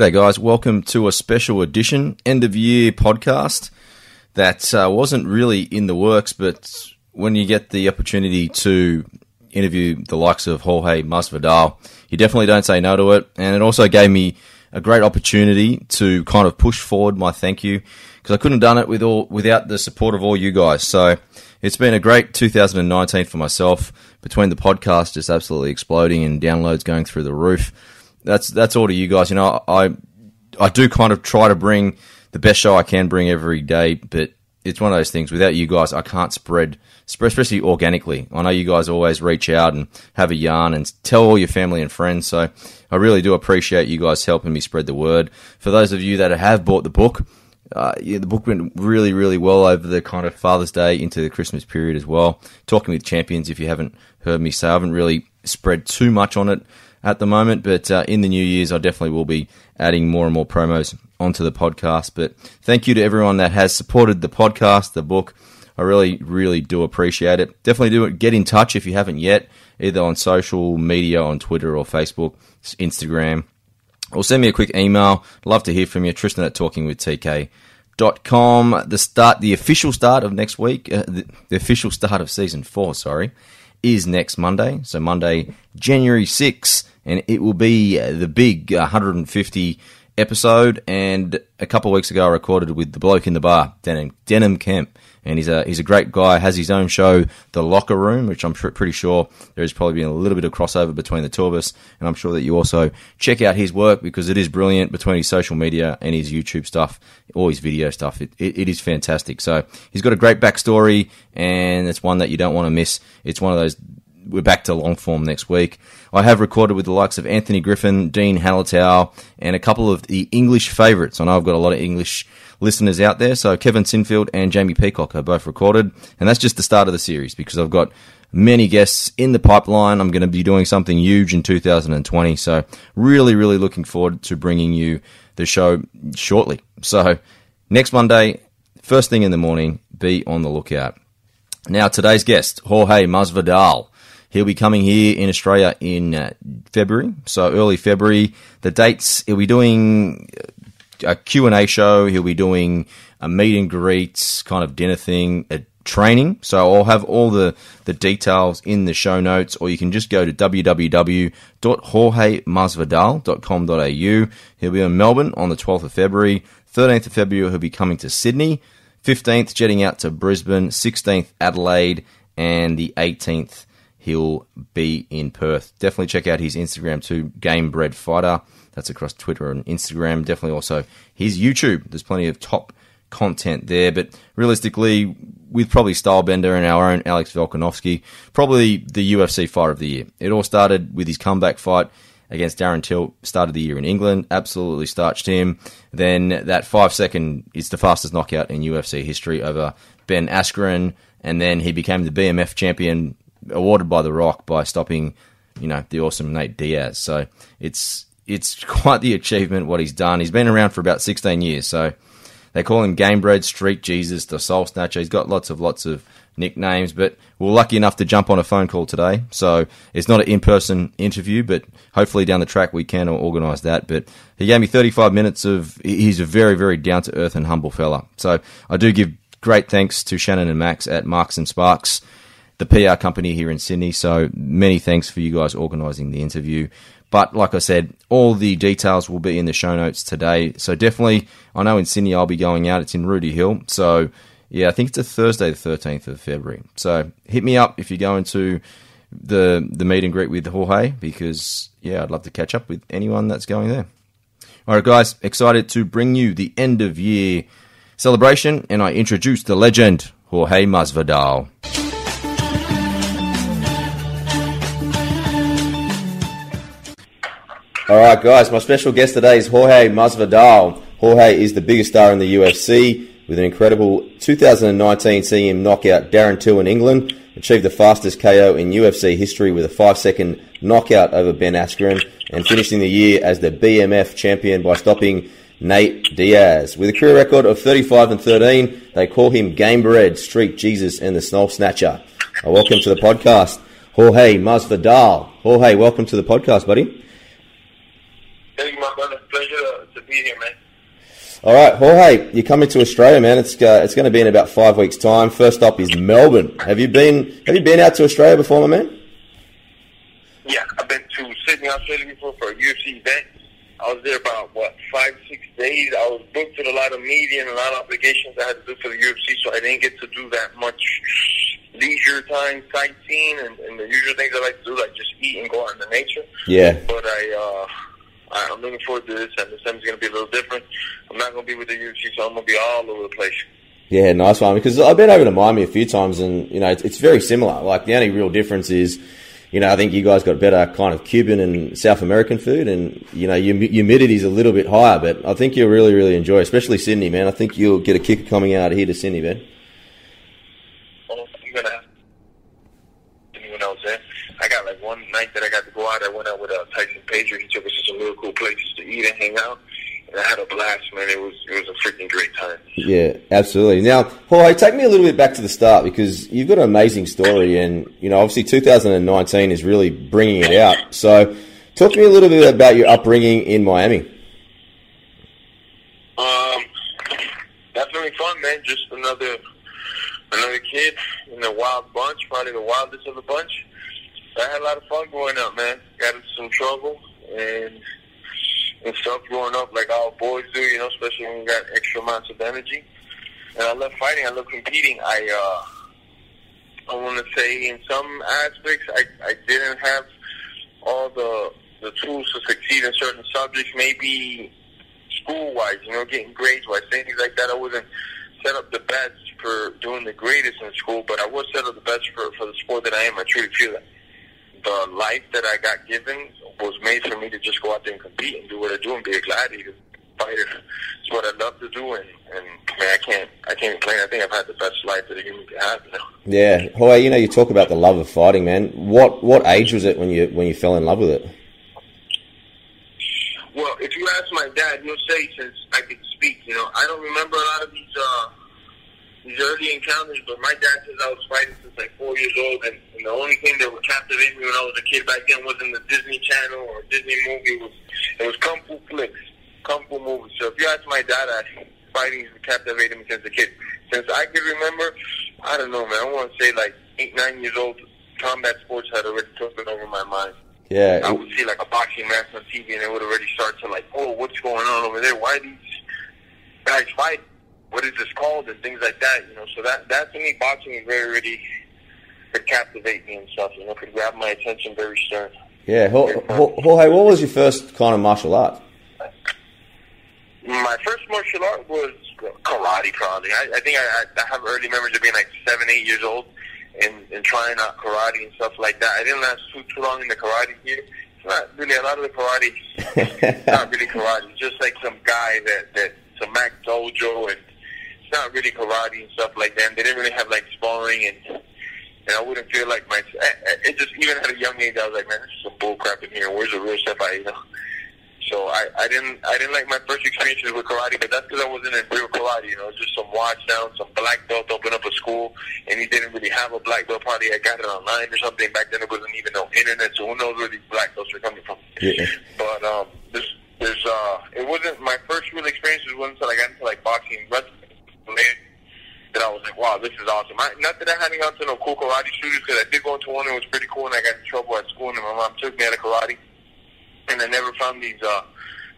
G'day, guys. Welcome to a special edition, end of year podcast that uh, wasn't really in the works, but when you get the opportunity to interview the likes of Jorge Masvidal, you definitely don't say no to it. And it also gave me a great opportunity to kind of push forward my thank you because I couldn't have done it with all without the support of all you guys. So it's been a great 2019 for myself. Between the podcast just absolutely exploding and downloads going through the roof. That's that's all to you guys. You know, I I do kind of try to bring the best show I can bring every day, but it's one of those things. Without you guys, I can't spread, especially organically. I know you guys always reach out and have a yarn and tell all your family and friends. So I really do appreciate you guys helping me spread the word. For those of you that have bought the book, uh, yeah, the book went really, really well over the kind of Father's Day into the Christmas period as well. Talking with champions, if you haven't heard me say, I haven't really spread too much on it at the moment, but uh, in the new years, I definitely will be adding more and more promos onto the podcast. But thank you to everyone that has supported the podcast, the book. I really, really do appreciate it. Definitely do it. Get in touch if you haven't yet, either on social media, on Twitter or Facebook, Instagram, or send me a quick email. Love to hear from you. Tristan at talkingwithtk.com. The start, the official start of next week, uh, the, the official start of season four, sorry, is next Monday. So Monday, January 6th, and it will be uh, the big 150 episode. And a couple of weeks ago, I recorded with the bloke in the bar, Denan, Denan Kemp. And he's a he's a great guy. Has his own show, The Locker Room, which I'm pretty sure there is probably been a little bit of crossover between the two of us. And I'm sure that you also check out his work because it is brilliant between his social media and his YouTube stuff, all his video stuff. It, it, it is fantastic. So he's got a great backstory, and it's one that you don't want to miss. It's one of those we're back to long form next week. I have recorded with the likes of Anthony Griffin, Dean Hallertau, and a couple of the English favourites. I know I've got a lot of English listeners out there, so Kevin Sinfield and Jamie Peacock are both recorded, and that's just the start of the series because I've got many guests in the pipeline. I'm going to be doing something huge in 2020, so really, really looking forward to bringing you the show shortly. So next Monday, first thing in the morning, be on the lookout. Now, today's guest, Jorge Masvidal. He'll be coming here in Australia in uh, February, so early February. The dates he'll be doing and A show. He'll be doing a meet and greets kind of dinner thing, a training. So I'll have all the the details in the show notes, or you can just go to www.jorgemasvidal.com.au. He'll be in Melbourne on the 12th of February. 13th of February, he'll be coming to Sydney. 15th, jetting out to Brisbane. 16th, Adelaide. And the 18th, he'll be in Perth. Definitely check out his Instagram too, Game Bred Fighter. That's across Twitter and Instagram. Definitely also his YouTube. There's plenty of top content there, but realistically, with probably Stylebender and our own Alex Volkanovski, probably the UFC fight of the year. It all started with his comeback fight against Darren Till, started the year in England, absolutely starched him. Then that five second is the fastest knockout in UFC history over Ben Askren, and then he became the BMF champion awarded by The Rock by stopping, you know, the awesome Nate Diaz. So it's it's quite the achievement what he's done. He's been around for about 16 years, so they call him Gamebred, Street Jesus, the Soul Snatcher. He's got lots of lots of nicknames, but we're lucky enough to jump on a phone call today. So it's not an in-person interview, but hopefully down the track we can organise that. But he gave me 35 minutes of. He's a very, very down to earth and humble fella. So I do give great thanks to Shannon and Max at Marks and Sparks the PR company here in Sydney. So many thanks for you guys organising the interview. But like I said, all the details will be in the show notes today. So definitely, I know in Sydney I'll be going out. It's in Rooty Hill. So yeah, I think it's a Thursday, the 13th of February. So hit me up if you're going to the the meet and greet with Jorge because yeah, I'd love to catch up with anyone that's going there. All right, guys, excited to bring you the end of year celebration, and I introduce the legend Jorge Masvidal. All right, guys. My special guest today is Jorge Masvidal. Jorge is the biggest star in the UFC with an incredible 2019 seeing him knock out Darren Till in England, achieve the fastest KO in UFC history with a five-second knockout over Ben Askren, and finishing the year as the BMF champion by stopping Nate Diaz. With a career record of 35 and 13, they call him Game Street Jesus, and the Soul Snatcher. welcome to the podcast, Jorge Masvidal. Jorge, welcome to the podcast, buddy. Thank you, my brother. Pleasure to be here, man. All right, Jorge, you're coming to Australia, man. It's uh, it's going to be in about five weeks' time. First stop is Melbourne. Have you been Have you been out to Australia before, my man? Yeah, I've been to Sydney, Australia before for a UFC event. I was there about what five, six days. I was booked with a lot of media and a lot of obligations I had to do for the UFC, so I didn't get to do that much leisure time sightseeing and, and the usual things I like to do, like just eat and go out in the nature. Yeah. But I, uh, I- I'm looking forward to this, and this time's going to be a little different. I'm not going to be with the UFC, so I'm going to be all over the place. Yeah, nice one. Because I've been over to Miami a few times, and you know it's, it's very similar. Like the only real difference is, you know, I think you guys got better kind of Cuban and South American food, and you know, your humidity is a little bit higher. But I think you'll really, really enjoy, especially Sydney, man. I think you'll get a kick coming out here to Sydney, man. Well, I'm going to have anyone else there. I got like one night that I got to go out. I went out with uh, Tyson Pedro. He took us to some real cool places to eat and hang out. And I had a blast, man. It was it was a freaking great time. Yeah, absolutely. Now, Jorge, take me a little bit back to the start because you've got an amazing story, and you know, obviously, 2019 is really bringing it out. So, talk to me a little bit about your upbringing in Miami. Um, definitely fun, man. Just another another kid in a wild bunch, probably the wildest of the bunch. I had a lot of fun growing up, man. Got into some trouble and and stuff growing up, like all boys do, you know, especially when you got extra amounts of energy. And I love fighting. I love competing. I uh, I want to say in some aspects, I I didn't have all the the tools to succeed in certain subjects. Maybe school wise, you know, getting grades wise, things like that. I wasn't set up the best for doing the greatest in school, but I was set up the best for for the sport that I am. I truly feel that the life that I got given was made for me to just go out there and compete and do what I do and be a gladiator fighter. It's what I love to do, and and man, I can't I can't complain. I think I've had the best life that a human can have. You know. Yeah, Jorge, you know, you talk about the love of fighting, man. What what age was it when you when you fell in love with it? Well, if you ask my dad, he'll say since I could speak, you know, I don't remember a lot of these uh these early encounters, but my dad says I was fighting since like four years old, and, and the only thing that would captivate me when I was a kid back then wasn't the Disney Channel or Disney movie. It was it was kung fu flicks, kung fu movies. So if you ask my dad, I, fighting captivated me since a kid. Since I can remember, I don't know, man. I want to say like eight, nine years old. Combat sports had already taken over my mind. Yeah, I would see like a boxing match on TV, and it would already start to like, oh, what's going on over there? Why are these guys fight? What is this called? And things like that, you know. So that that to me, boxing is very really could captivate me and stuff. You know, could grab my attention very stern. yeah. Jorge, what was your first kind of martial art? My first martial art was karate, probably. I, I think I, I have early memories of being like seven, eight years old and, and trying out karate and stuff like that. I didn't last too, too long in the karate here. It's not really a lot of the karate. not really karate. It's just like some guy that that some Mac Dojo and it's not really karate and stuff like that. And they didn't really have like sparring and and I wouldn't feel like my. It just even at a young age, I was like, man, this is some bull crap in here. Where's the real stuff? I you know. So I, I didn't I didn't like my first experiences with karate, but that's because I wasn't in real karate. You know, just some watch down, some black belt open up a school, and he didn't really have a black belt. Probably I got it online or something. Back then, it wasn't even no internet, so who knows where these black belts were coming from? Yeah. But um, there's there's uh, it wasn't my first real experience wasn't until I got into like boxing wrestling. That I was like, wow, this is awesome. I, not that I hadn't gone to no cool karate studios, because I did go into one and it was pretty cool, and I got in trouble at school, and my mom took me out of karate and I never found these uh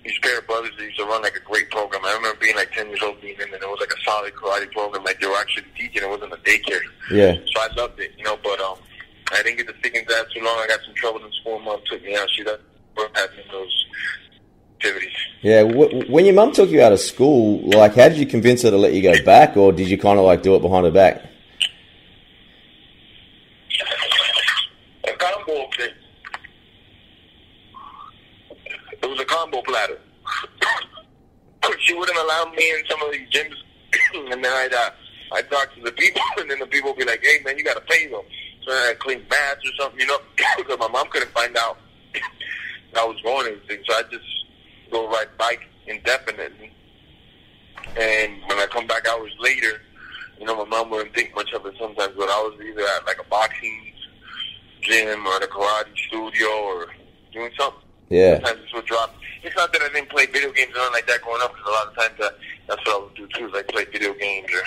these pair of brothers that used to run like a great program. I remember being like ten years old being in and it was like a solid karate program, like they were actually teaching. It wasn't a daycare. Yeah. So I loved it, you know, but um I didn't get to stick into that too long. I got some trouble in school. Mom took me out. She me in those activities. Yeah. Wh- when your mum took you out of school, like, how did you convince her to let you go back, or did you kind of like do it behind her back? A combo thing. It was a combo platter. she wouldn't allow me in some of these gyms, and then I'd uh, I'd talk to the people, and then the people would be like, "Hey, man, you got to pay them." So I'd clean baths or something, you know, because my mom couldn't find out I was going and everything. So I just go ride bike indefinitely, and when I come back hours later, you know, my mom wouldn't think much of it sometimes, but I was either at like a boxing gym or at a karate studio or doing something. Yeah. Sometimes this would drop. it's not that I didn't play video games or anything like that growing up, because a lot of times that, that's what I would do too, is like play video games or,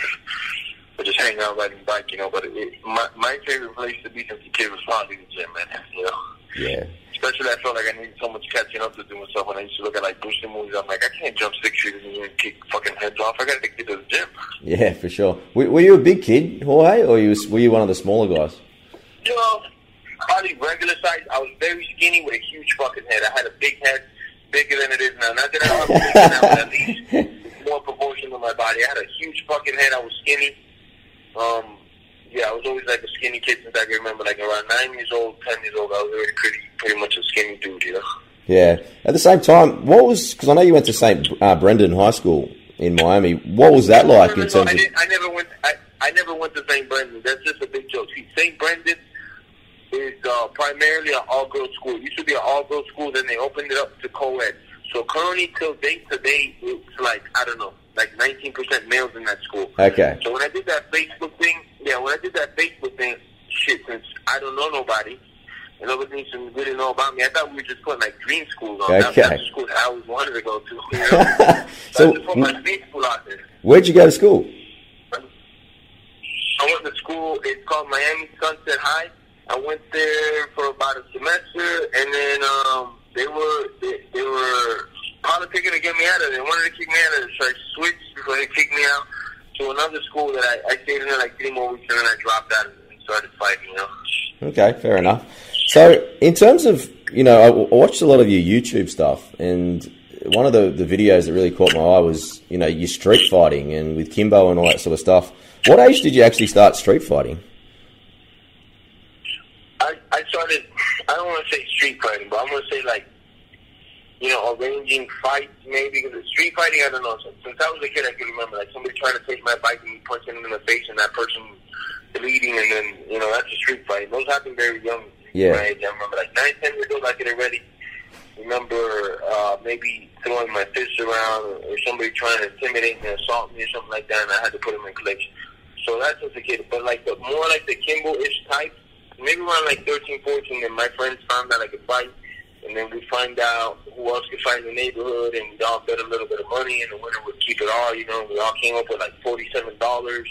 or just hang out riding bike, you know. But it, my my favorite place to be since a kid was probably the gym, man. You know. Yeah. Especially, I felt like I needed so much catching up to do and stuff. When I used to look at like boosting movies, I'm like, I can't jump six feet in the air and kick fucking heads off. I got to get to the gym. Yeah, for sure. Were, were you a big kid, Jorge, or you were you one of the smaller guys? You know, probably regular size. I was very skinny with a huge fucking head. I had a big head, bigger than it is now. Not that I don't have now, at least more proportion to my body. I had a huge fucking head. I was skinny. Um, yeah, I was always like a skinny kid since I can remember. Like around nine years old, ten years old, I was already pretty, pretty much a skinny dude, you know. Yeah. At the same time, what was because I know you went to St. Uh, Brendan High School in Miami. What was that like in terms I, of? I never went. I, I never went to St. Brendan. That's just a big joke. See, St. Brendan is uh, primarily an all-girls school. It used to be an all-girls school, then they opened it up to co-ed. So currently, till date today, it's like I don't know, like 19% males in that school. Okay. So when I did that Facebook thing, yeah, when I did that Facebook thing, shit, since I don't know nobody, and nobody needs to really know about me, I thought we were just putting like dream schools on. Okay. That's the school that I always wanted to go to. You know? so, So, I just put my dream school out there. Where'd you go to school? I went to school. It's called Miami Sunset High. I went there for about a semester, and then um, they were they, they were politicking to get me out of there. They wanted to kick me out of there, so I switched before they kicked me out to another school that I, I stayed in there like three more weeks, and then I dropped out and started fighting. You know. Okay, fair enough. So, in terms of, you know, I watched a lot of your YouTube stuff, and one of the, the videos that really caught my eye was, you know, your street fighting and with Kimbo and all that sort of stuff. What age did you actually start street fighting? I, I started, I don't want to say street fighting, but I'm going to say like, you know, arranging fights maybe. Because street fighting, I don't know. Since, I was a kid, I can remember like somebody trying to take my bike and me punching them in the face and that person bleeding and then, you know, that's a street fight. Those happened very young. Yeah. Right? I remember like nine, ten years old, I could already remember uh, maybe throwing my fists around or, somebody trying to intimidate me, assault me or something like that, and I had to put them in collection. So that's as a kid. But like the more like the Kimbo-ish type, maybe around like 13, 14, then my friends found out I could fight. And then we find out who else could fight in the neighborhood, and we all bet a little bit of money, and the winner would keep it all. You know, we all came up with like forty-seven dollars,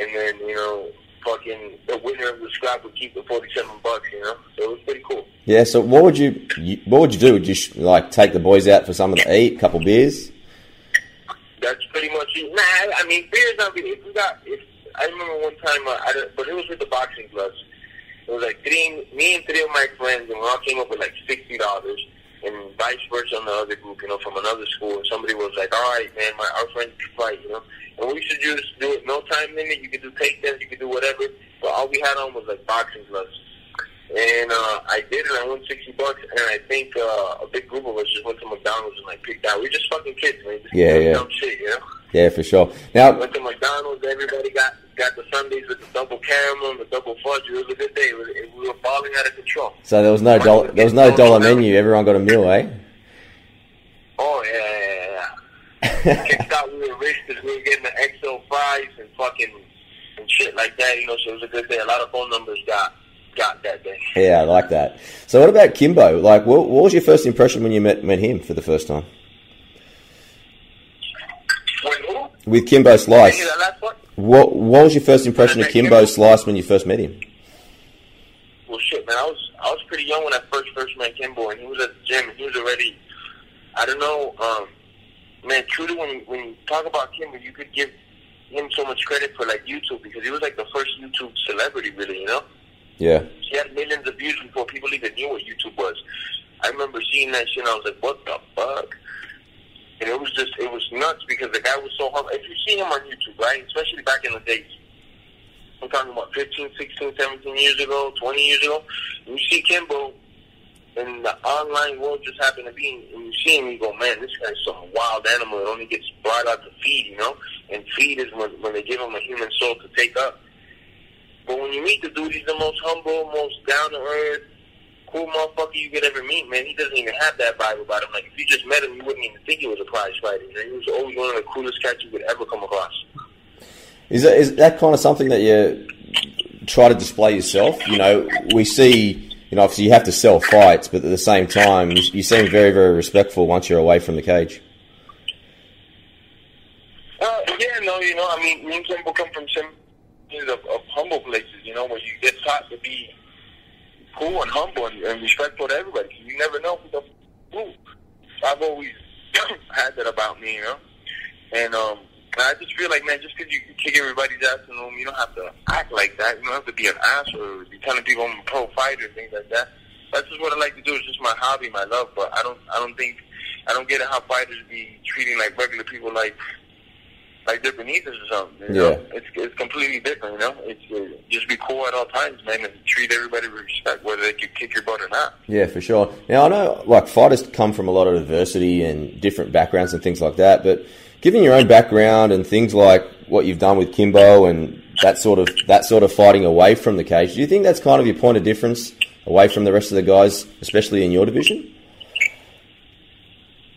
and then you know, fucking the winner of the scrap would keep the forty-seven bucks. You know, so it was pretty cool. Yeah. So, what would you, what would you do? Would you like take the boys out for something to eat, a couple beers? That's pretty much it. Nah, I mean, beer's not really. If we got, if I remember one time, uh, I but it was with the boxing gloves. It was like three, me and three of my friends, and we all came up with like sixty dollars, and vice versa on the other group, you know, from another school. And somebody was like, "All right, man, my our friends can fight," you know. And we should just do it, no time limit. You could do takedowns, you could do whatever. But all we had on was like boxing gloves. And uh, I did it. I won sixty bucks, and I think uh, a big group of us just went to McDonald's and like picked out. We were just fucking kids, man. Just Yeah, yeah. Dumb shit, you know. Yeah, for sure. Now, Went to McDonald's. Everybody got got the sundaes with the double caramel and the double fudge. It was a good day. Was, we were balling out of control. so there was no dollar, there was no dollar menu. Everyone got a meal, eh? Oh yeah, yeah, yeah. Kicked out. We were rich because we were getting the XO fries and fucking and shit like that. You know, so it was a good day. A lot of phone numbers got got that day. Yeah, I like that. So, what about Kimbo? Like, what, what was your first impression when you met met him for the first time? With Kimbo Slice. You hear that last one? What what was your first impression of Kimbo? Slice when you first met him? Well, shit, man. I was I was pretty young when I first first met Kimbo, and he was at the gym, and he was already. I don't know, um, man. Truly, when when you talk about Kimbo, you could give him so much credit for like YouTube because he was like the first YouTube celebrity, really. You know, Yeah, he had millions of views before people even knew what YouTube was. I remember seeing that shit, and I was like, "What the fuck?" And it was just, it was nuts because the guy was so humble. If you see him on YouTube, right, especially back in the days, I'm talking about 15, 16, 17 years ago, 20 years ago, you see Kimbo and the online world just happen to be, and you see him, you go, man, this guy's some wild animal. It only gets brought out to feed, you know? And feed is when, when they give him a human soul to take up. But when you meet the dude, he's the most humble, most down to earth, cool motherfucker you could ever meet, man. He doesn't even have that vibe about him. Like, if you just met him, you wouldn't even think he was a prize fighter. Know? He was always one of the coolest cats you could ever come across. is that is that kind of something that you try to display yourself? You know, we see you know, obviously you have to sell fights, but at the same time, you, you seem very, very respectful once you're away from the cage. Uh, yeah, no, you know, I mean, me and Kimbo come from some of, of humble places, you know, where you get taught to be cool and humble and, and respectful to everybody. You never know who the who. I've always had that about me, you know. And um, I just feel like, man, just because you kick everybody's ass in the room, you don't have to act like that. You don't have to be an ass or be telling people I'm a pro fighter and things like that. That's just what I like to do. It's just my hobby, my love. But I don't, I don't think, I don't get it how fighters be treating like regular people like like they're beneath us or something. You Yeah. know? It's it's completely different. You know, it's uh, just be cool at all times, man, and treat everybody with respect, whether they can kick your butt or not. Yeah, for sure. Now I know like fighters come from a lot of diversity and different backgrounds and things like that, but given your own background and things like what you've done with Kimbo and that sort of that sort of fighting away from the cage, do you think that's kind of your point of difference away from the rest of the guys, especially in your division?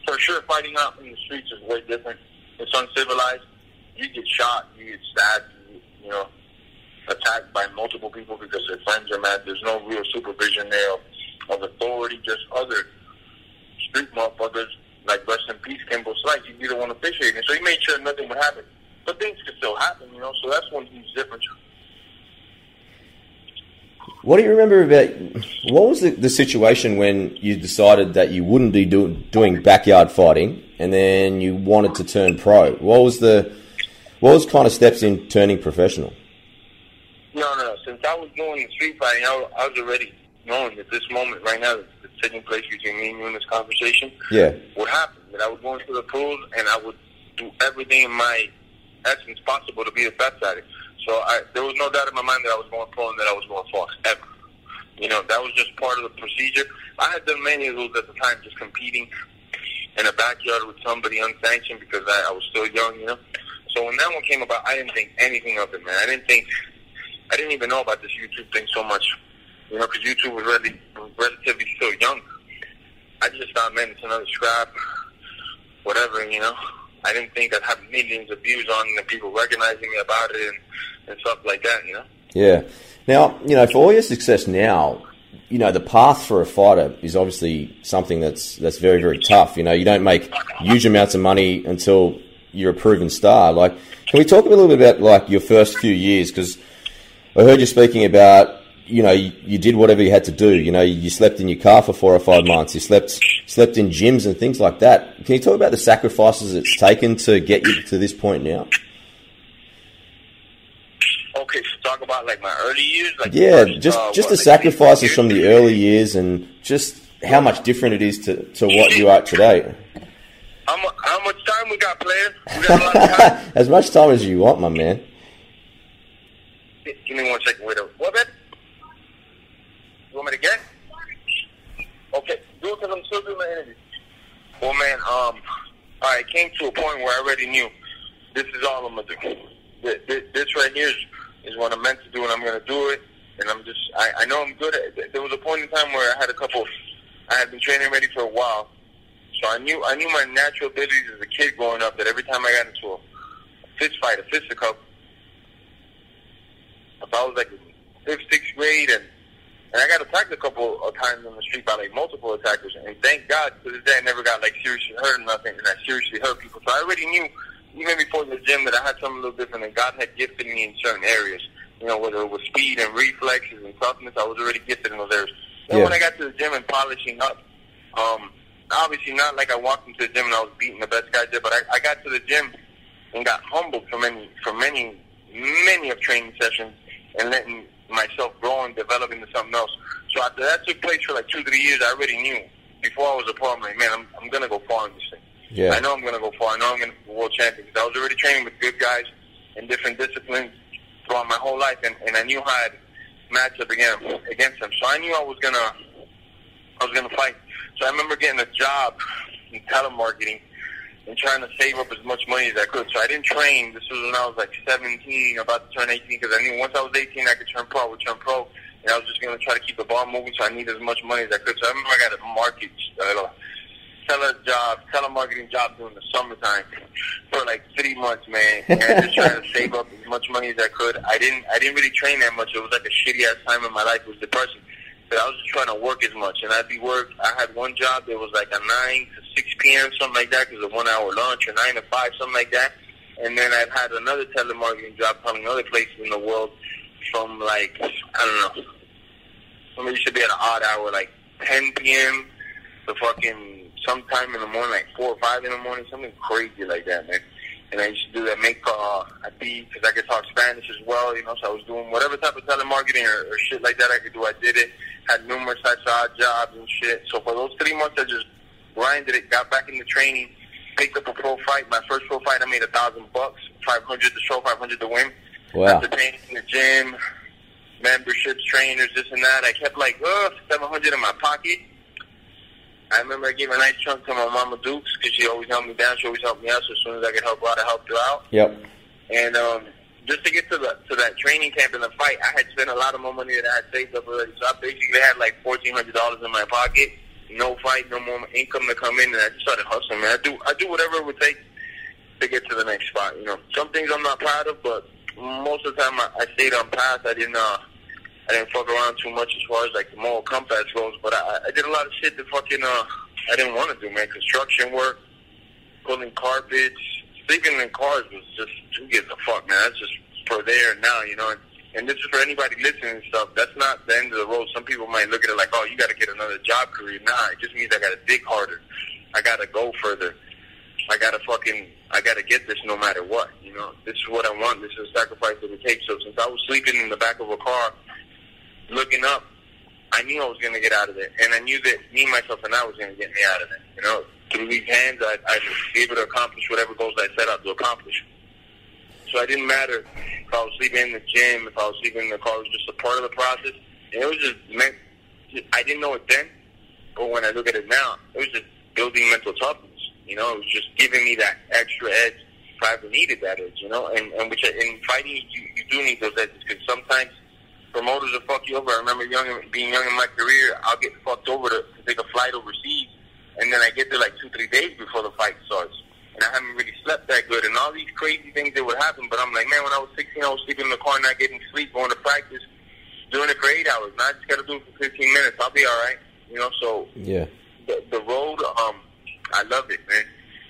For sure, fighting out in the streets is way different. It's uncivilized. You get shot, you get stabbed, you, you know, attacked by multiple people because their friends are mad. There's no real supervision there of, of authority, just other street motherfuckers like rest in peace, Kimbo Slice. You be the one officiating. So he made sure nothing would happen. But things could still happen, you know, so that's one huge difference. What do you remember about what was the, the situation when you decided that you wouldn't be do, doing backyard fighting and then you wanted to turn pro? What was the what was kind of steps in turning professional? No, no, no. Since I was doing the street fighting, I was, I was already knowing that this moment right now that's taking place between me and you in this conversation Yeah, would happen. That I would go into the pools and I would do everything in my essence possible to be the best at it. So I, there was no doubt in my mind that I was going pro and that I was going far, ever. You know, that was just part of the procedure. I had done many of those at the time, just competing in a backyard with somebody unsanctioned because I, I was still young, you know. So when that one came about, I didn't think anything of it, man. I didn't think, I didn't even know about this YouTube thing so much, you know, because YouTube was really, relatively still young. I just thought, man, it's another scrap, whatever, you know. I didn't think I'd have millions of views on and people recognizing me about it and, and stuff like that, you know. yeah. Now you know for all your success now, you know the path for a fighter is obviously something that's that's very very tough. You know you don't make huge amounts of money until you're a proven star. Like, can we talk a little bit about like your first few years? Because I heard you speaking about you know you, you did whatever you had to do. You know you slept in your car for four or five months. You slept slept in gyms and things like that. Can you talk about the sacrifices it's taken to get you to this point now? Okay, so talk about like my early years, like Yeah, first, just uh, just what, the like, sacrifices from the early years and just how much different it is to, to what you are today. How, mu- how much time we got, player? We got a lot of time. as much time as you want, my man. Give me one second. Wait a What, man? You want me to get? Okay, do it because I'm still doing my interview. Well, man, um, it came to a point where I already knew this is all I'm gonna do. This, this, this right here is, is what I'm meant to do, and I'm gonna do it. And I'm just, I, I know I'm good at it. There was a point in time where I had a couple, I had been training ready for a while, so I knew, I knew my natural abilities as a kid growing up. That every time I got into a fist fight, a fisticuff, if I was like fifth, sixth grade, and and I got attacked a couple of times on the street by like multiple attackers, and thank God to this day I never got like seriously hurt or nothing, and I seriously hurt people. So I already knew, even before the gym, that I had something a little different, and God had gifted me in certain areas. You know, whether it was speed and reflexes and toughness, I was already gifted in those areas. Then Yeah. when I got to the gym and polishing up, um, obviously not like I walked into the gym and I was beating the best guys there, but I, I got to the gym and got humbled for many, for many, many of training sessions and letting myself grow and develop into something else. So after that took place for like two, three years, I already knew before I was a pro. I'm like, man, I'm, I'm gonna go far in this thing. Yeah. I know I'm gonna go far. I know I'm gonna be world champion because I was already training with good guys in different disciplines throughout my whole life, and, and I knew how I'd match up against against them. So I knew I was gonna I was gonna fight. So I remember getting a job in telemarketing and trying to save up as much money as I could. So I didn't train. This was when I was like 17, about to turn 18, because I knew once I was 18, I could turn pro. I would turn pro, and I was just going to try to keep the ball moving. So I needed as much money as I could. So I remember I got a market, uh, tele job, telemarketing job during the summertime for like three months, man. And I just trying to save up as much money as I could. I didn't, I didn't really train that much. It was like a shitty ass time in my life. It was depressing. But I was just trying to work as much, and I'd be work. I had one job that was like a nine to six p.m. something like that, because a one hour lunch, or nine to five, something like that. And then I'd had another telemarketing job calling other places in the world from like I don't know. Somebody used to be at an odd hour, like 10 p.m. to fucking sometime in the morning, like four or five in the morning, something crazy like that, man. And I used to do that, make uh, I'd be because I could talk Spanish as well, you know. So I was doing whatever type of telemarketing or, or shit like that I could do. I did it. Had numerous types of odd jobs and shit. So for those three months, I just grinded it. Got back into training. Picked up a pro fight. My first pro fight, I made a thousand bucks, five hundred to show, five hundred to win. Wow. After training in the gym, memberships, trainers, this and that, I kept like uh, seven hundred in my pocket. I remember I gave a nice chunk to my mama Dukes because she always held me down. She always helped me out. So as soon as I could help her out, I helped her out. Yep. And um, just to get to the to that training camp and the fight, I had spent a lot of more money that I had saved up already. So I basically had like fourteen hundred dollars in my pocket. No fight, no more income to come in, and I just started hustling. Man, I do I do whatever it would take to get to the next spot. You know, some things I'm not proud of, but most of the time I, I stayed on path. I didn't uh, I didn't fuck around too much as far as like the moral compass goes. But I, I did a lot of shit that fucking uh, I didn't want to do, man. Construction work, pulling carpets, sleeping in cars was just who gives a fuck, man. That's just for there and now, you know. And, this is for anybody listening and stuff. That's not the end of the road. Some people might look at it like, oh, you got to get another job career. Nah, it just means I got to dig harder. I got to go further. I got to fucking, I got to get this no matter what. You know, this is what I want. This is a sacrifice that it takes. So since I was sleeping in the back of a car, looking up, I knew I was going to get out of there. And I knew that me, myself, and I was going to get me out of there. You know, through these hands, I, I was able to accomplish whatever goals I set out to accomplish. So it didn't matter if I was sleeping in the gym, if I was sleeping in the car. It was just a part of the process. And it was just meant, I didn't know it then, but when I look at it now, it was just building mental toughness. You know, it was just giving me that extra edge if I ever needed that edge, you know? And, and which, in fighting, you, you do need those edges because sometimes promoters will fuck you over. I remember young, being young in my career, I'll get fucked over to, to take a flight overseas, and then I get there like two, three days before the fight starts. And I haven't really slept that good, and all these crazy things that would happen. But I'm like, man, when I was 16, I was sleeping in the car, not getting sleep, going to practice, doing it for eight hours. Now I just got to do it for 15 minutes. I'll be all right, you know. So Yeah. the, the road, um, I love it, man.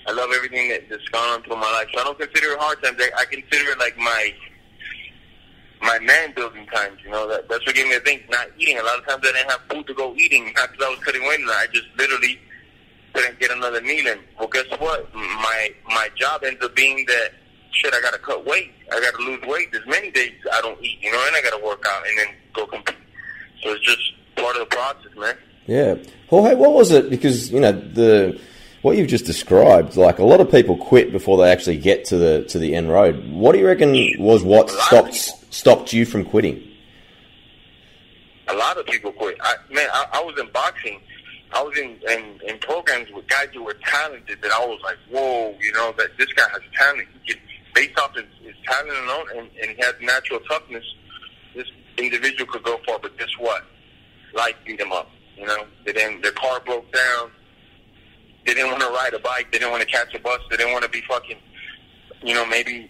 I love everything that, that's gone on through my life. So I don't consider it hard times. I, I consider it like my my man building times. You know, that that's what gave me the thing. Not eating. A lot of times I didn't have food to go eating. Not because I was cutting weight. I just literally couldn't get another meal in. Well, guess what? My my job ends up being that shit. I got to cut weight. I got to lose weight. There's many days I don't eat. You know, and I got to work out and then go compete. So it's just part of the process, man. Yeah. Jorge, what was it? Because, you know, the what you've just described, like a lot of people quit before they actually get to the to the end road. What do you reckon was what stopped stopped you from quitting? A lot of people quit. I, man, I, I was in boxing. I was in, in in programs with guys who were talented. That I was like, whoa, you know, that this guy has talent. He can, based off his, his talent alone, and, and he has natural toughness. This individual could go far. But guess what? Life beat him up. You know, they didn't. Their car broke down. They didn't want to ride a bike. They didn't want to catch a bus. They didn't want to be fucking, you know, maybe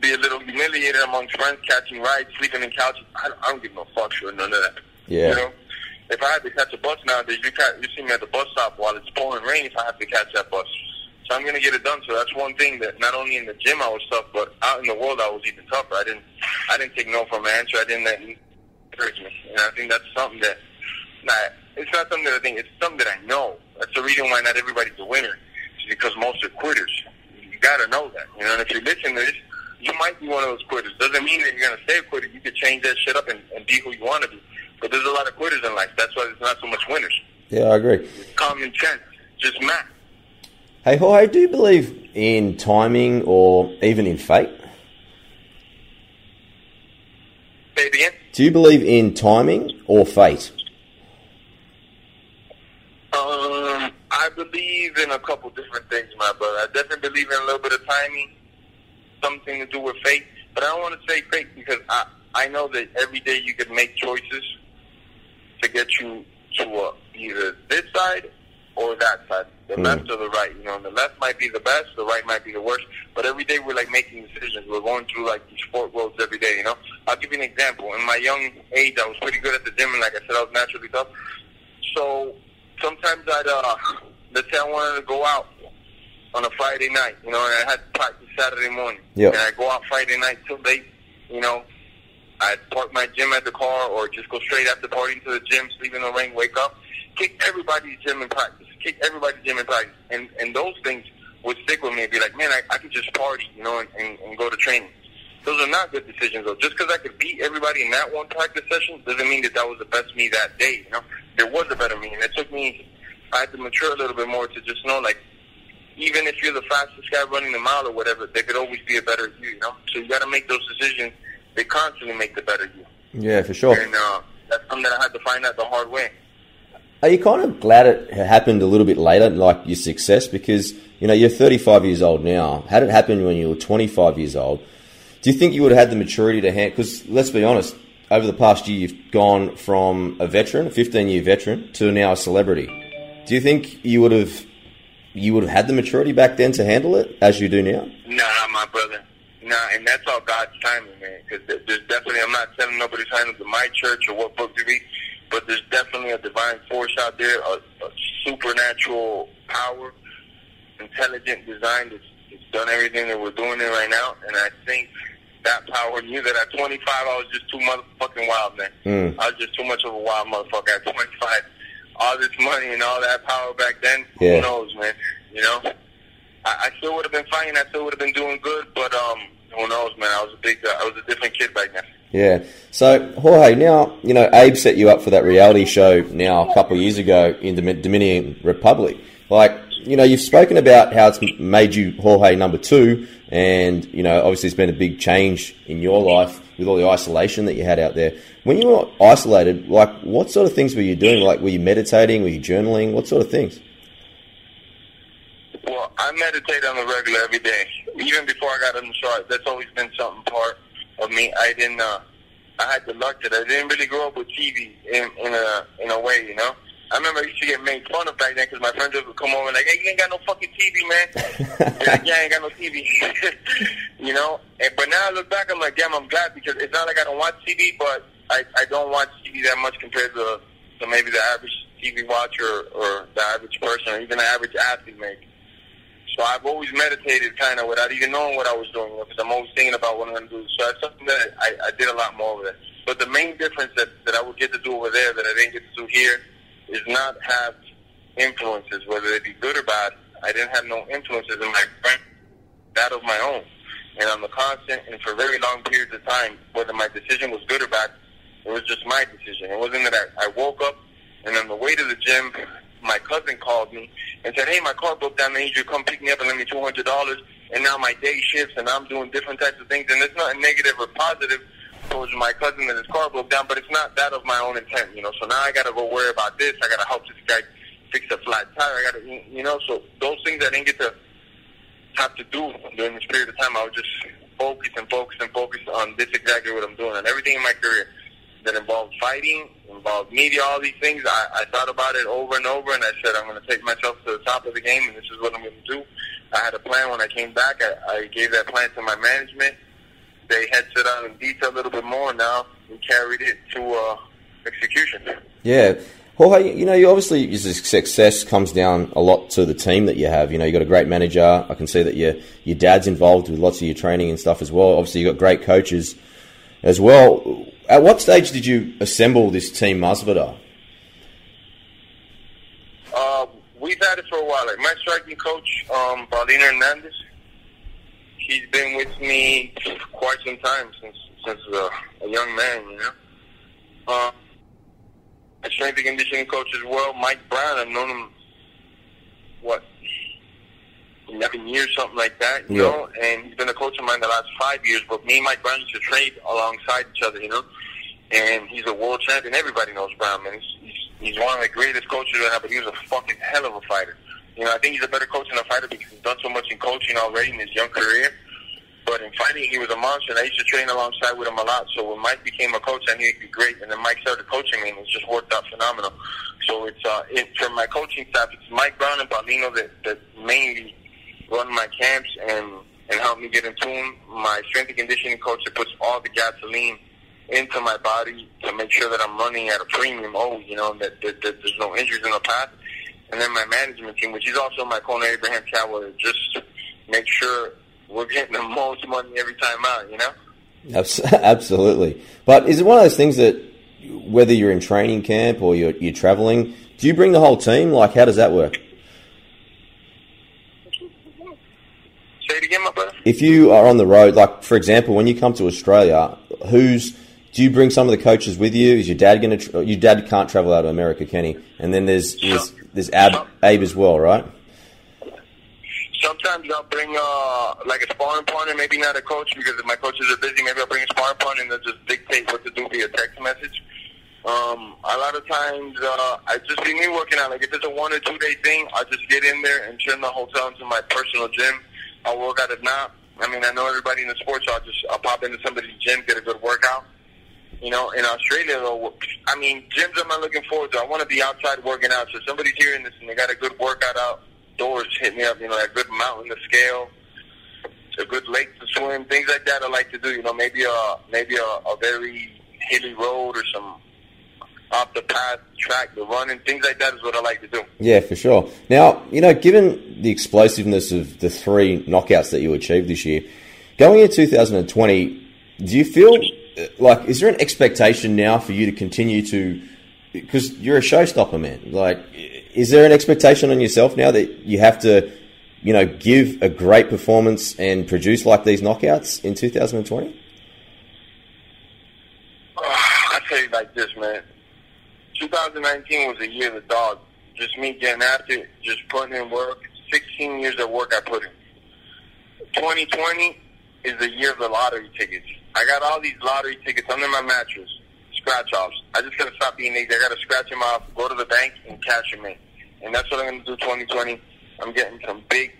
be a little humiliated amongst friends, catching rides, sleeping in couches. I, don't- I don't give no fucks for none of that. Yeah. You know, if I had to catch a bus nowadays, you, ca you see me at the bus stop while it's pouring rain. If I have to catch that bus, so I'm gonna get it done. So that's one thing that not only in the gym I was tough, but out in the world I was even tougher. I didn't, I didn't take no from an answer. I didn't let encourage me, and I think that's something that, not, it's not something that I think. It's something that I know. That's the reason why not everybody's a winner. It's because most are quitters. You gotta know that. You know, and if you listen to this, you might be one of those quitters. Doesn't mean that you're gonna stay a quitter. You could change that shit up and, and be who you want to be. But there's a lot of quitters in life. That's why there's not so much winners. Yeah, I agree. Common sense, just math. Hey, Jorge, do you believe in timing or even in fate? Say it again. Do you believe in timing or fate? Um, I believe in a couple different things, my brother. I definitely believe in a little bit of timing, something to do with fate. But I don't want to say fate because I I know that every day you can make choices to get you to uh, either this side or that side, the Mm. left or the right. You know, the left might be the best, the right might be the worst. But every day we're like making decisions. We're going through like these fork roads every day. You know, I'll give you an example. In my young age, I was pretty good at the gym, and like I said, I was naturally tough. So sometimes I'd, uh, let's say I wanted to go out on a Friday night, you know, and I had to practice Saturday morning. Yeah. And I go out Friday night till late, you know. I'd park my gym at the car or just go straight after partying to the gym, sleep in the rain, wake up, kick everybody's gym in practice, kick everybody's gym in practice. And, and those things would stick with me and be like, man, I, I could just party, you know, and, and, and go to training. Those are not good decisions, though. Just because I could beat everybody in that one practice session doesn't mean that that was the best me that day, you know. There was a better me, and it took me, I had to mature a little bit more to just know, like, even if you're the fastest guy running the mile or whatever, there could always be a better you, you know? So you got to make those decisions. They constantly make the better you. Yeah, for sure. And uh, that's something that I had to find out the hard way. Are you kind of glad it happened a little bit later, like your success? Because, you know, you're 35 years old now. Had it happened when you were 25 years old, do you think you would have had the maturity to handle? Because let's be honest, over the past year, you've gone from a veteran, a 15 year veteran, to now a celebrity. Do you think you would have you would have had the maturity back then to handle it as you do now? Nah, my brother. Nah, and that's all God's timing, man. Because there's definitely, I'm not telling nobody to sign up to my church or what book to read, but there's definitely a divine force out there, a, a supernatural power, intelligent design that's, that's done everything that we're doing it right now. And I think that power knew that at 25, I was just too motherfucking wild, man. Mm. I was just too much of a wild motherfucker at 25. All this money and all that power back then, Yeah. who knows, man? You know? I, I still would have been fighting. I still would have been doing good, but um, who knows, man? I was a big, uh, I was a different kid back then. Yeah. So, Jorge, now, you know, Abe set you up for that reality show now a couple of years ago in the Dominican Republic. Like, you know, you've spoken about how it's made you Jorge number two, and, you know, obviously it's been a big change in your life with all the isolation that you had out there. When you were isolated, like, what sort of things were you doing? Like, were you meditating? Were you journaling? What sort of things? Well, I meditate on the regular every day. Even before I got in the show, that's always been something part of me. I didn't. Uh, I had the luck that I didn't really grow up with TV in in a in a way, you know. I remember I used to get made fun of back then because my friends would come over and like, "Hey, you ain't got no fucking TV, man." Like, yeah, I ain't got no TV, you know. And, but now I look back, I'm like, damn, I'm glad because it's not like I don't watch TV, but I I don't watch TV that much compared to to maybe the average TV watcher or the average person or even the average athlete maybe. So I've always meditated kind of without even knowing what I was doing because I'm always thinking about what I'm going to do. So that's something that I, I did a lot more with it. But the main difference that, that I would get to do over there that I didn't get to do here is not have influences, whether they be good or bad. I didn't have no influences in my brain, that of my own. And on the constant and for very long periods of time, whether my decision was good or bad, it was just my decision. It wasn't that I, I woke up and on the way to the gym, my cousin called me and said, "Hey, my car broke down. I need you to come pick me up and lend me two hundred dollars." And now my day shifts, and I'm doing different types of things. And it's not negative or positive towards my cousin that his car broke down, but it's not that of my own intent, you know. So now I got to go worry about this. I got to help this guy fix a flat tire. I got to, you know. So those things I didn't get to have to do during this period of time. I was just focus and focus and focus on this exactly what I'm doing and everything in my career that involved fighting, involved media, all these things. I, I thought about it over and over, and I said, I'm going to take myself to the top of the game, and this is what I'm going to do. I had a plan when I came back. I, I gave that plan to my management. They had set out in detail a little bit more. Now we carried it to uh, execution. Yeah. Jorge, you know, you obviously your success comes down a lot to the team that you have. You know, you got a great manager. I can see that your your dad's involved with lots of your training and stuff as well. Obviously, you got great coaches as well. At what stage did you assemble this team Masvidal? Uh, we've had it for a while. Like my striking coach, um, Paulino Hernandez, he's been with me quite some time since since uh, a young man. You know, uh, my strength and conditioning coach as well, Mike Brown. I've known him what eleven years, something like that. You Yeah. know, and he's been a coach of mine the last five years. But me and Mike Brown used to trade alongside each other. You know, and he's a world champion. Everybody knows Brown, man. He's, he's he's one of the greatest coaches I have, but he was a fucking hell of a fighter. You know, I think he's a better coach than a fighter because he's done so much in coaching already in his young career. But in fighting, he was a monster, and I used to train alongside with him a lot. So when Mike became a coach, I knew he'd be great. And then Mike started coaching me, and it just worked out phenomenal. So it's uh, it, for my coaching staff, it's Mike Brown and Paulino that, that mainly run my camps and and help me get in tune. My strength and conditioning coach that puts all the gasoline into my body to make sure that I'm running at a premium. Oh, you know that, that, that there's no injuries in the past, and then my management team, which is also my corner Abraham Kawa, just make sure we're getting the most money every time out. You know. Absolutely, but is it one of those things that whether you're in training camp or you're, you're traveling, do you bring the whole team? Like, how does that work? Say it again, my brother. If you are on the road, like for example, when you come to Australia, who's do you bring some of the coaches with you? Is your dad going to? Tra- your dad can't travel out of America, can he? And then there's there's, there's Ab, Abe as well, right? Sometimes I'll bring uh, like a sparring partner, maybe not a coach because if my coaches are busy. Maybe I'll bring a sparring partner and they'll just dictate what to do via text message. Um, a lot of times, uh, I just see me working out. Like if it's a one or two day thing, I just get in there and turn the hotel into my personal gym. I'll work out. If not, I mean, I know everybody in the sports, so I'll just I'll pop into somebody's gym, get a good workout. You know, in Australia, though, I mean, gyms I'm not looking forward to. I want to be outside working out. So somebody's hearing this and they got a good workout outdoors, hit me up. You know, a good mountain to scale, a good lake to swim, things like that. I like to do. You know, maybe a maybe a, a very hilly road or some off the path track, the running, things like that is what I like to do. Yeah, for sure. Now, you know, given the explosiveness of the three knockouts that you achieved this year, going into 2020, do you feel like is there an expectation now for you to continue to? Because you're a showstopper, man. Like, is there an expectation on yourself now that you have to, you know, give a great performance and produce like these knockouts in 2020? I tell you like this, man 2019 was a year of the dog. Just me getting after it, just putting in work. 16 years of work I put in. 2020 is the year of the lottery tickets. I got all these lottery tickets under my mattress, scratch offs. I just gotta stop being lazy. I gotta scratch them off, go to the bank, and cash them in. And that's what I'm gonna do 2020. I'm getting some big,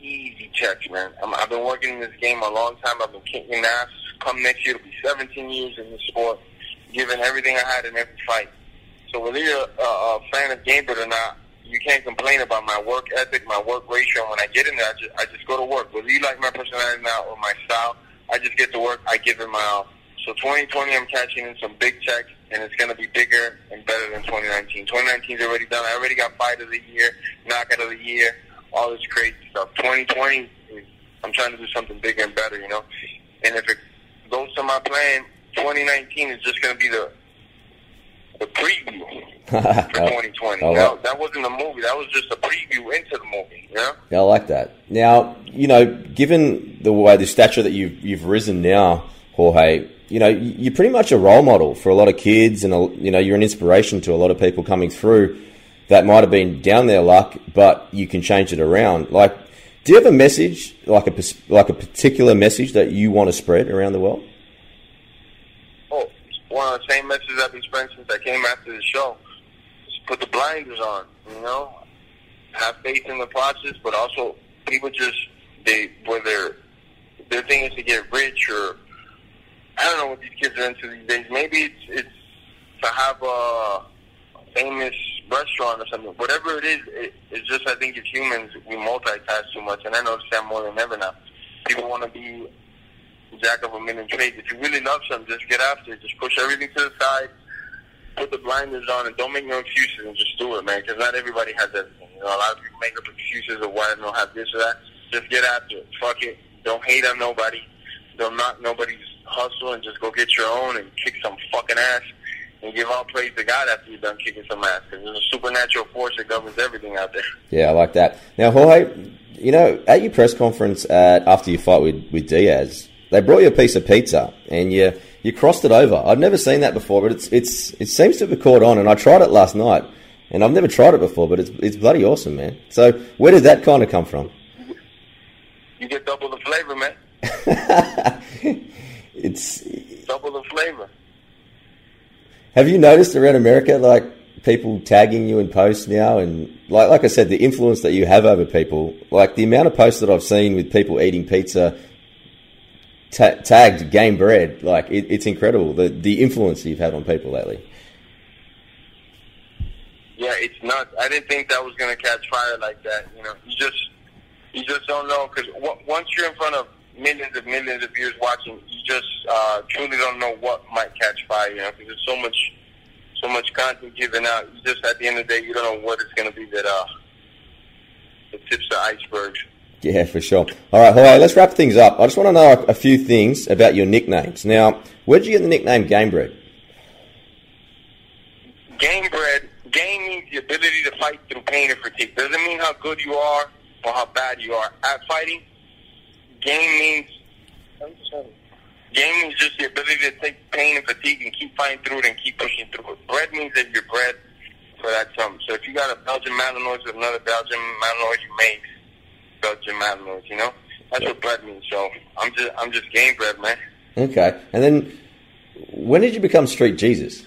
easy checks, man. I'm, I've been working in this game a long time. I've been kicking ass. Come next year, it'll be 17 years in this sport, giving everything I had in every fight. So whether you're a, a fan of Gamebred or not, you can't complain about my work ethic, my work ratio. When I get in there, I just, I just go to work. Whether you like my personality now or my style, I just get to work. I give it my all. So 2020, I'm catching in some big checks, and it's going to be bigger and better than 2019. 2019 is already done. I already got fight of the year, knockout of the year, all this crazy stuff. 2020, I'm trying to do something bigger and better, you know. And if it goes to my plan, 2019 is just going to be the the preview for 2020. Oh, well. Oh, that wasn't a movie. That was just a preview into the movie. Yeah. Yeah, I like that. Now, you know, given the way the stature that you've you've risen now, Jorge, you know, you're pretty much a role model for a lot of kids, and a, you know, you're an inspiration to a lot of people coming through that might have been down their luck, but you can change it around. Like, do you have a message, like a like a particular message that you want to spread around the world? Oh, one of the same messages I've been spreading since I came after the show. Just put the blinders on, you know. Have faith in the process, but also people just they whether their thing is to get rich or I don't know what these kids are into these days. Maybe it's it's to have a famous restaurant or something. Whatever it is, it, it's just I think as humans we multitask too much, and I notice that more than ever now. People want to be jack of a million trades. If you really love something, just get after it. Just push everything to the side, put the blinders on, and don't make no excuses and just do it, man. Because not everybody has everything. You know, a lot of people make up excuses of why they don't have this or that. Just get after it. Fuck it. Don't hate on nobody. Don't knock nobody's hustle and just go get your own and kick some fucking ass and give all praise to God after you're done kicking some ass. Because there's a supernatural force that governs everything out there. Yeah, I like that. Now, Jorge, you know, at your press conference at, after your fight with, with Diaz, they brought you a piece of pizza and you you crossed it over. I've never seen that before, but it's it's it seems to have caught on. And I tried it last night, and I've never tried it before, but it's it's bloody awesome, man. So where did that kind of come from? You get double the flavor, man. it's double the flavor. Have you noticed around America, like people tagging you in posts now, and like like I said, the influence that you have over people, like the amount of posts that I've seen with people eating pizza ta- tagged Gamebred. Like it, it's incredible the the influence you've had on people lately. Yeah, it's nuts. I didn't think that was going to catch fire like that. You know, you just you just don't know because w- once you're in front of millions of millions of viewers watching, you just uh, truly don't know what might catch fire. You know, because there's so much, so much content given out. You just at the end of the day, you don't know what it's going to be that uh, that tips the iceberg. Yeah, for sure. All right, Jorge, let's wrap things up. I just want to know a, few things about your nicknames. Now, where did you get the nickname Gamebred? Gamebred, game means the ability to fight through pain and fatigue. Doesn't mean how good you are or how bad you are at fighting. Game means game means just the ability to take pain and fatigue and keep fighting through it and keep pushing through it. Bread means that you're bred for that something. So if you got a Belgian Malinois with another Belgian Malinois, you make Belgian Malinois. You know, that's what bred means. So I'm just I'm just game bred, man. Okay, and then when did you become Street Jesus?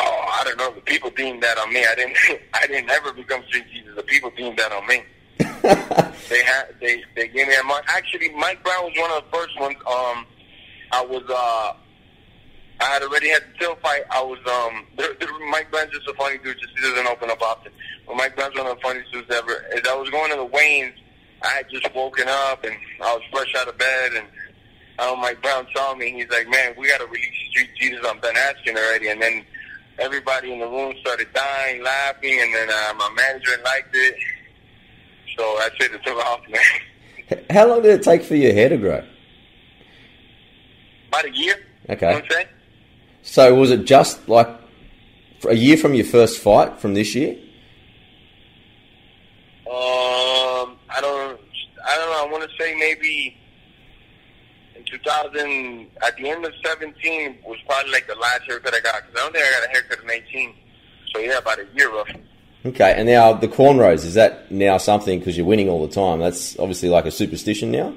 Oh, I don't know. The people deemed that on me. I didn't. I didn't ever become Street Jesus. The people deemed that on me. they had. They they gave me a mark. Actually, Mike Brown was one of the first ones. Um, I was. Uh, I had already had the Till fight. I was. Um, the, the, Mike Brown's just a funny dude. Just he doesn't open up often. But Mike Brown's one of the funniest dudes ever. As I was going to the weigh-ins, I had just woken up and I was fresh out of bed and. Um, Mike Brown saw me. He's like, "Man, we got to release Street Jesus on Ben Askren already." And then everybody in the room started dying, laughing, and then uh, my manager liked it. So that's it. It took off, man. How long did it take for your hair to grow? About a year. Okay. So was it just like a year from your first fight from this year? Um, I don't. I don't know. I want to say maybe in 2000, at the end of 17 was probably like the last haircut I got because I don't think I got a haircut in 18. So yeah, about a year roughly. Okay, and now the cornrows is that now something because you're winning all the time? That's obviously like a superstition now.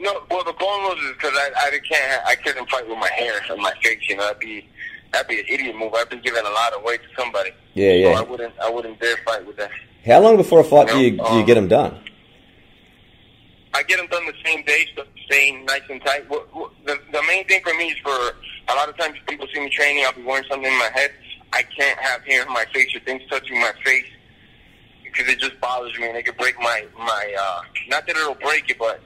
No, well the cornrows is because I, I can't I couldn't fight with my hair and my face. You know, that'd be that'd be an idiot move. I've been giving a lot of weight to somebody. Yeah, yeah. So I wouldn't I wouldn't dare fight with that. How long before a fight you know, do you, um, do you get them done? I get them done the same day, so staying nice and tight. The, the main thing for me is for a lot of times people see me training, I'll be wearing something in my head. I can't have hair in my face or things touching my face because it just bothers me and it could break my my. uh Not that it'll break it, but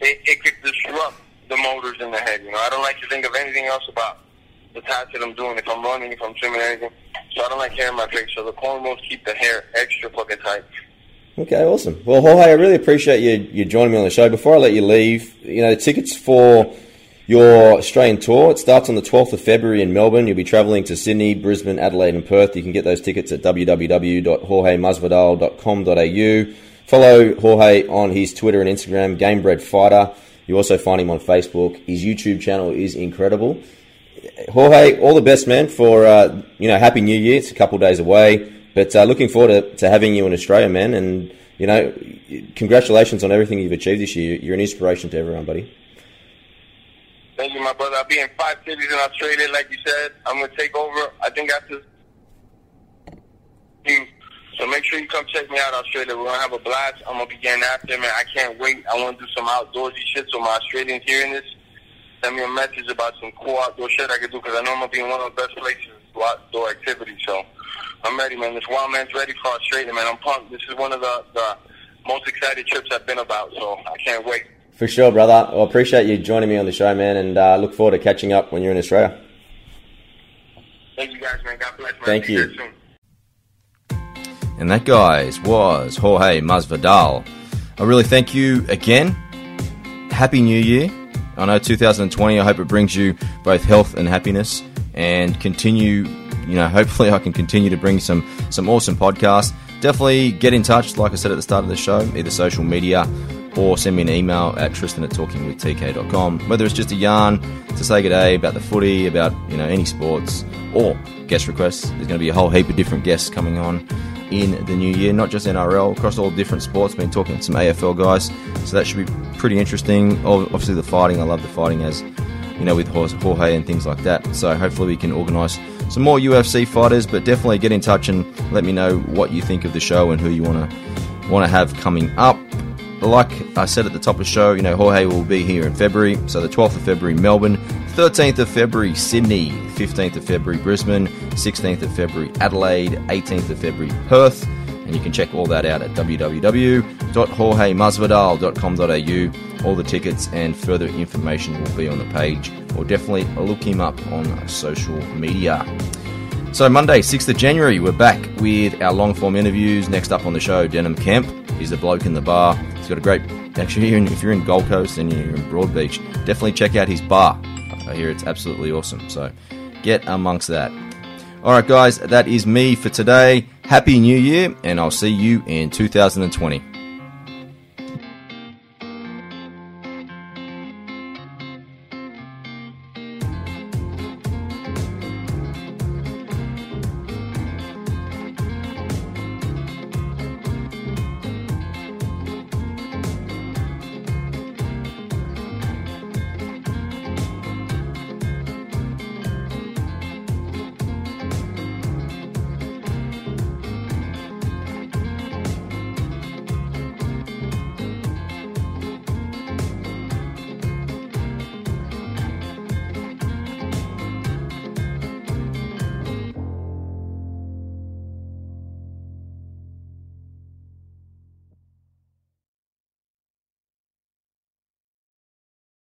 it, it could disrupt the motors in the head. You know, I don't like to think of anything else about the tasks that I'm doing. If I'm running, if I'm swimming, anything. So I don't like hair in my face. So the cornrows keep the hair extra fucking tight. Okay, awesome. Well, Jorge, I really appreciate you you joining me on the show. Before I let you leave, you know, the tickets for your Australian tour it starts on the 12th of February in Melbourne. You'll be travelling to Sydney, Brisbane, Adelaide, and Perth. You can get those tickets at www.jorgemasvidal.com.au. Follow Jorge on his Twitter and Instagram, Gamebred Fighter. You also find him on Facebook. His YouTube channel is incredible. Jorge, all the best, man. For uh, you know, Happy New Year. It's a couple days away. But uh, looking forward to, to having you in Australia, man. And, you know, congratulations on everything you've achieved this year. You're an inspiration to everyone, buddy. Thank you, my brother. I'll be in five cities in Australia, like you said. I'm going to take over, I think, after you. So make sure you come check me out, Australia. We're going to have a blast. I'm going to be getting after man. I can't wait. I want to do some outdoorsy shit. So my Australians hearing this, send me a message about some cool outdoor shit I can do because I know I'm going to be in one of the best places to outdoor activities. So I'm ready, man. This wild man's ready for Australia, man. I'm pumped. This is one of the, the most excited trips I've been about, so I can't wait. For sure, brother. Well, appreciate you joining me on the show, man, and uh, look forward to catching up when you're in Australia. Thank you, guys, man. God bless, man. Thank you. And that, guys, was Jorge Masvidal. I really thank you again. Happy New Year. I know 2020, I hope it brings you both health and happiness and continue you know, hopefully I can continue to bring some some awesome podcasts. Definitely get in touch, like I said at the start of the show, either social media or send me an email at tristan at talkingwithtk.com. Whether it's just a yarn to say good day about the footy, about you know any sports, or guest requests. There's going to be a whole heap of different guests coming on in the new year, not just NRL, across all different sports. Been talking to some AFL guys, so that should be pretty interesting. Obviously, the fighting, I love the fighting as you know with Jorge and things like that. So hopefully, we can organise some more UFC fighters, but definitely get in touch and let me know what you think of the show and who you want to want to have coming up. Like I said at the top of the show, you know Jorge will be here in February, so the 12th of February Melbourne, 13th of February Sydney, 15th of February Brisbane, 16th of February Adelaide, 18th of February Perth, and you can check all that out at www.jorgemasvidal.com.au. All the tickets and further information will be on the page, or definitely look him up on social media. So, Monday, 6th of January, we're back with our long form interviews. Next up on the show, Denan Kemp. He's the bloke in the bar. He's got a great. Actually, if you're in Gold Coast and you're in Broadbeach, definitely check out his bar. I hear it's absolutely awesome. So, get amongst that. All right, guys, that is me for today. Happy New Year, and I'll see you in 2020.